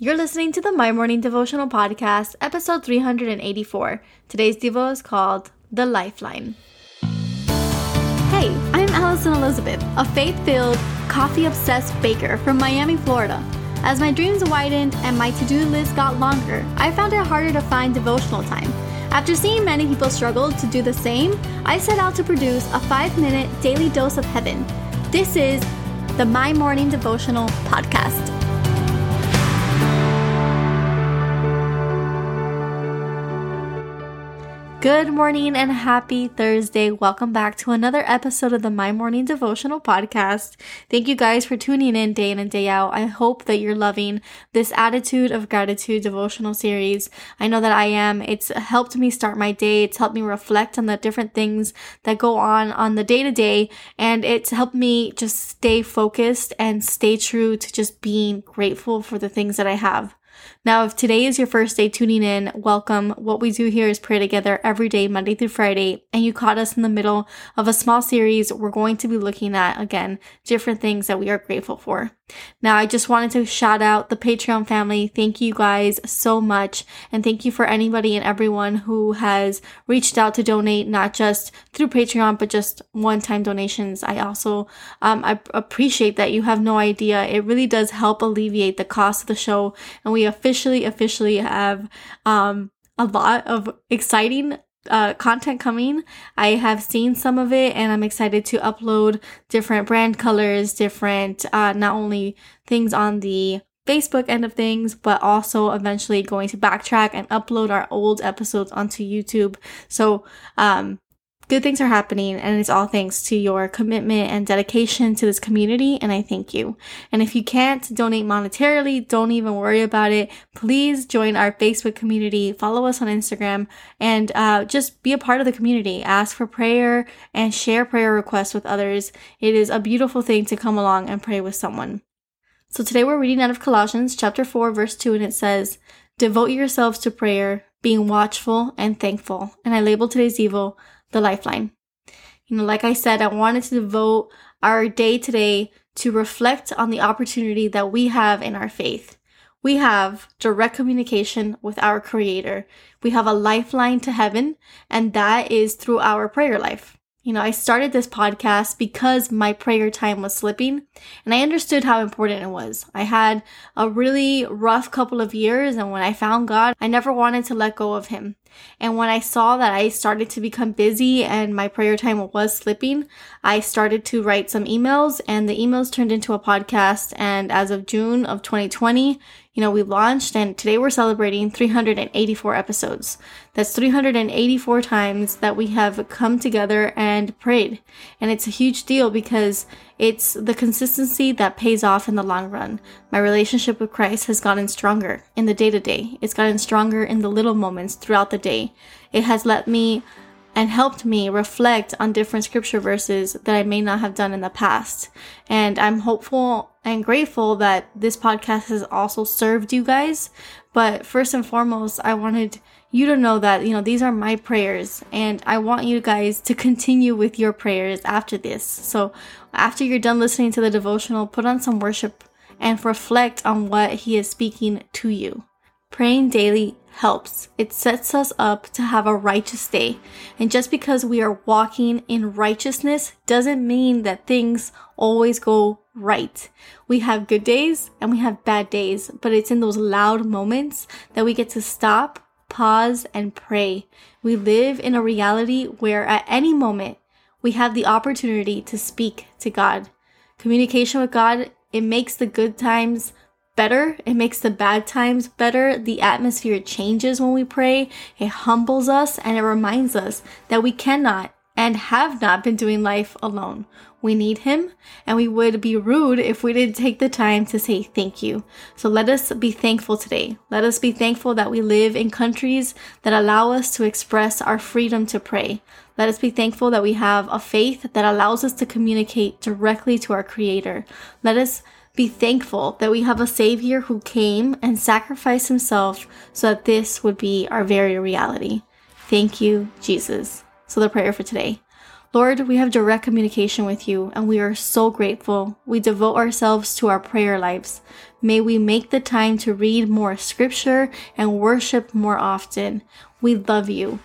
You're listening to the My Morning Devotional Podcast, episode 384. Today's Devo is called The Lifeline. Hey, I'm Alison Elizabeth, a faith filled, coffee obsessed baker from Miami, Florida. As my dreams widened and my to do list got longer, I found it harder to find devotional time. After seeing many people struggle to do the same, I set out to produce a five minute daily dose of heaven. This is the My Morning Devotional Podcast. Good morning and happy Thursday. Welcome back to another episode of the My Morning Devotional Podcast. Thank you guys for tuning in day in and day out. I hope that you're loving this Attitude of Gratitude devotional series. I know that I am. It's helped me start my day. It's helped me reflect on the different things that go on on the day to day. And it's helped me just stay focused and stay true to just being grateful for the things that I have. Now, if today is your first day tuning in, welcome. What we do here is pray together every day, Monday through Friday, and you caught us in the middle of a small series. We're going to be looking at, again, different things that we are grateful for. Now, I just wanted to shout out the Patreon family. Thank you guys so much. And thank you for anybody and everyone who has reached out to donate, not just through Patreon, but just one time donations. I also, um, I appreciate that you have no idea. It really does help alleviate the cost of the show. And we officially, officially have, um, a lot of exciting uh, content coming. I have seen some of it and I'm excited to upload different brand colors, different, uh, not only things on the Facebook end of things, but also eventually going to backtrack and upload our old episodes onto YouTube. So, um, good things are happening and it's all thanks to your commitment and dedication to this community and I thank you. And if you can't donate monetarily, don't even worry about it. Please join our Facebook community, follow us on Instagram and uh, just be a part of the community. Ask for prayer and share prayer requests with others. It is a beautiful thing to come along and pray with someone. So today we're reading out of Colossians chapter 4 verse 2 and it says, Devote yourselves to prayer, being watchful and thankful. And I label today's Devo the lifeline. You know, like I said, I wanted to devote our day today to reflect on the opportunity that we have in our faith. We have direct communication with our creator. We have a lifeline to heaven, and that is through our prayer life. You know, I started this podcast because my prayer time was slipping and I understood how important it was. I had a really rough couple of years and when I found God, I never wanted to let go of him. And when I saw that I started to become busy and my prayer time was slipping, I started to write some emails and the emails turned into a podcast. And as of June of 2020, you know, we launched and today we're celebrating 384 episodes. That's 384 times that we have come together and prayed. And it's a huge deal because it's the consistency that pays off in the long run. My relationship with Christ has gotten stronger in the day to day. It's gotten stronger in the little moments throughout the day. It has let me and helped me reflect on different scripture verses that I may not have done in the past. And I'm hopeful and grateful that this podcast has also served you guys. But first and foremost, I wanted you to know that, you know, these are my prayers and I want you guys to continue with your prayers after this. So after you're done listening to the devotional, put on some worship and reflect on what he is speaking to you. Praying daily helps. It sets us up to have a righteous day. And just because we are walking in righteousness doesn't mean that things always go right. We have good days and we have bad days, but it's in those loud moments that we get to stop, pause, and pray. We live in a reality where at any moment we have the opportunity to speak to God. Communication with God, it makes the good times better. It makes the bad times better. The atmosphere changes when we pray. It humbles us and it reminds us that we cannot and have not been doing life alone. We need him and we would be rude if we didn't take the time to say thank you. So let us be thankful today. Let us be thankful that we live in countries that allow us to express our freedom to pray. Let us be thankful that we have a faith that allows us to communicate directly to our creator. Let us be thankful that we have a Savior who came and sacrificed himself so that this would be our very reality. Thank you, Jesus. So, the prayer for today Lord, we have direct communication with you and we are so grateful. We devote ourselves to our prayer lives. May we make the time to read more scripture and worship more often. We love you.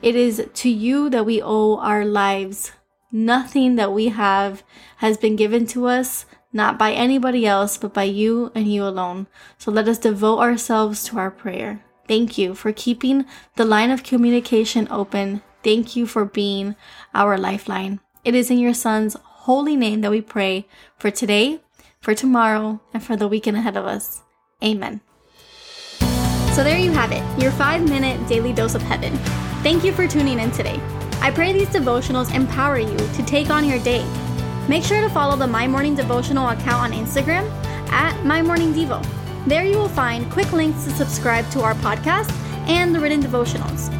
It is to you that we owe our lives. Nothing that we have has been given to us, not by anybody else, but by you and you alone. So let us devote ourselves to our prayer. Thank you for keeping the line of communication open. Thank you for being our lifeline. It is in your Son's holy name that we pray for today, for tomorrow, and for the weekend ahead of us. Amen. So there you have it, your five minute daily dose of heaven. Thank you for tuning in today. I pray these devotionals empower you to take on your day. Make sure to follow the My Morning Devotional account on Instagram at My Morning Devo. There you will find quick links to subscribe to our podcast and the written devotionals.